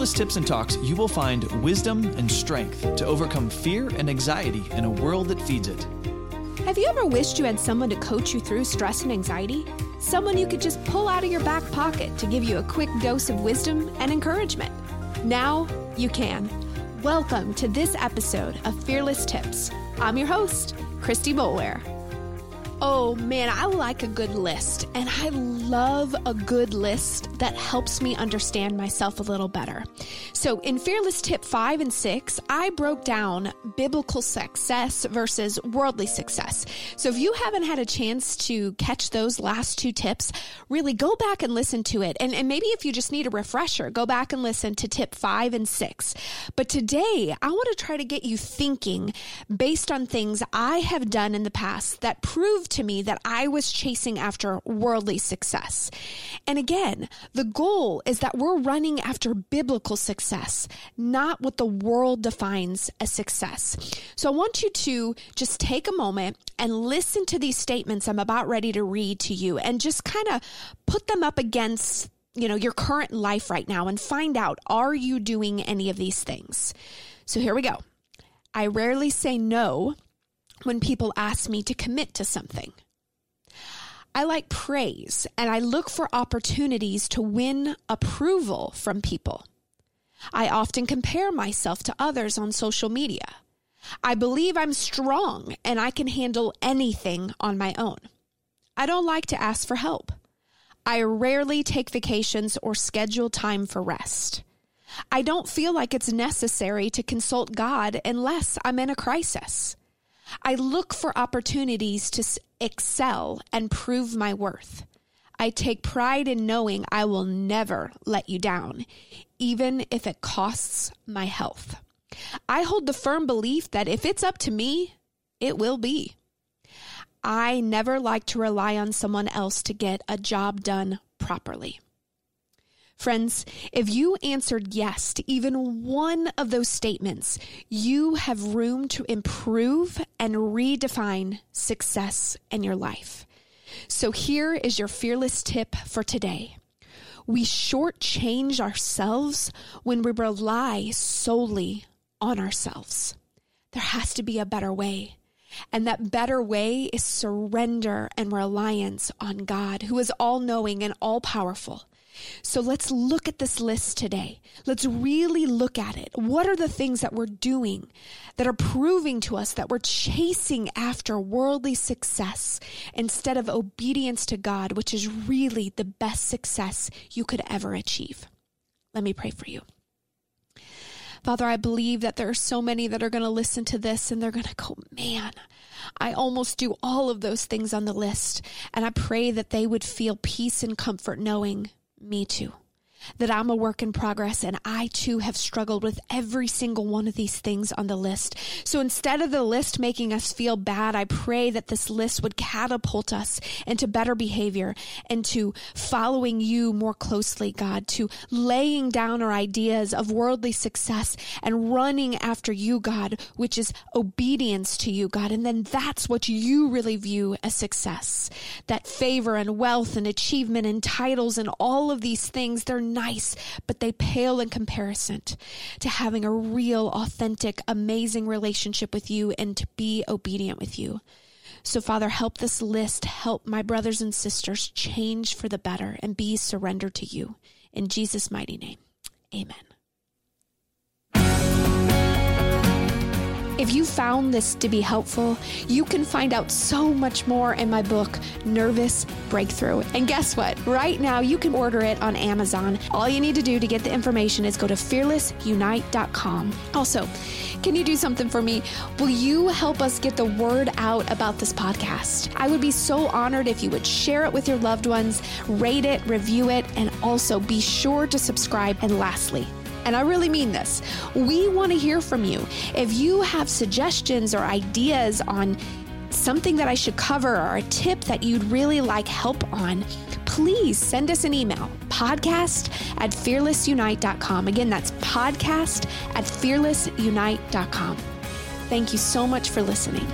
Fearless Tips and Talks, you will find wisdom and strength to overcome fear and anxiety in a world that feeds it. Have you ever wished you had someone to coach you through stress and anxiety? Someone you could just pull out of your back pocket to give you a quick dose of wisdom and encouragement. Now you can. Welcome to this episode of Fearless Tips. I'm your host, Christy Boulware. Oh Oh, man, I like a good list, and I love a good list that helps me understand myself a little better. So, in Fearless Tip 5 and 6, I broke down biblical success versus worldly success. So, if you haven't had a chance to catch those last two tips, really go back and listen to it. And, and maybe if you just need a refresher, go back and listen to tip 5 and 6. But today, I want to try to get you thinking based on things I have done in the past that prove to that I was chasing after worldly success. And again, the goal is that we're running after biblical success, not what the world defines as success. So I want you to just take a moment and listen to these statements I'm about ready to read to you and just kind of put them up against you know your current life right now and find out are you doing any of these things. So here we go. I rarely say no when people ask me to commit to something. I like praise and I look for opportunities to win approval from people. I often compare myself to others on social media. I believe I'm strong and I can handle anything on my own. I don't like to ask for help. I rarely take vacations or schedule time for rest. I don't feel like it's necessary to consult God unless I'm in a crisis. I look for opportunities to excel and prove my worth. I take pride in knowing I will never let you down, even if it costs my health. I hold the firm belief that if it's up to me, it will be. I never like to rely on someone else to get a job done properly. Friends, if you answered yes to even one of those statements, you have room to improve and redefine success in your life. So here is your fearless tip for today. We shortchange ourselves when we rely solely on ourselves. There has to be a better way. And that better way is surrender and reliance on God, who is all knowing and all powerful. So let's look at this list today. Let's really look at it. What are the things that we're doing that are proving to us that we're chasing after worldly success instead of obedience to God, which is really the best success you could ever achieve? Let me pray for you. Father, I believe that there are so many that are going to listen to this and they're going to go, man, I almost do all of those things on the list. And I pray that they would feel peace and comfort knowing me too that I'm a work in progress and I too have struggled with every single one of these things on the list. So instead of the list making us feel bad, I pray that this list would catapult us into better behavior and to following you more closely, God, to laying down our ideas of worldly success and running after you, God, which is obedience to you, God. And then that's what you really view as success. That favor and wealth and achievement and titles and all of these things, they're nice, but they pale in comparison to having a real, authentic, amazing relationship with you and to be obedient with you. So, Father, help this list help my brothers and sisters change for the better and be surrendered to you. In Jesus' mighty name, amen. If you found this to be helpful, you can find out so much more in my book, Nervous Breakthrough. And guess what? Right now, you can order it on Amazon. All you need to do to get the information is go to fearlessunite.com. Also, can you do something for me? Will you help us get the word out about this podcast? I would be so honored if you would share it with your loved ones, rate it, review it, and also be sure to subscribe. And lastly, and I really mean this. We want to hear from you. If you have suggestions or ideas on something that I should cover or a tip that you'd really like help on, please send us an email podcast at fearlessunite.com. Again, that's podcast at fearlessunite.com. Thank you so much for listening.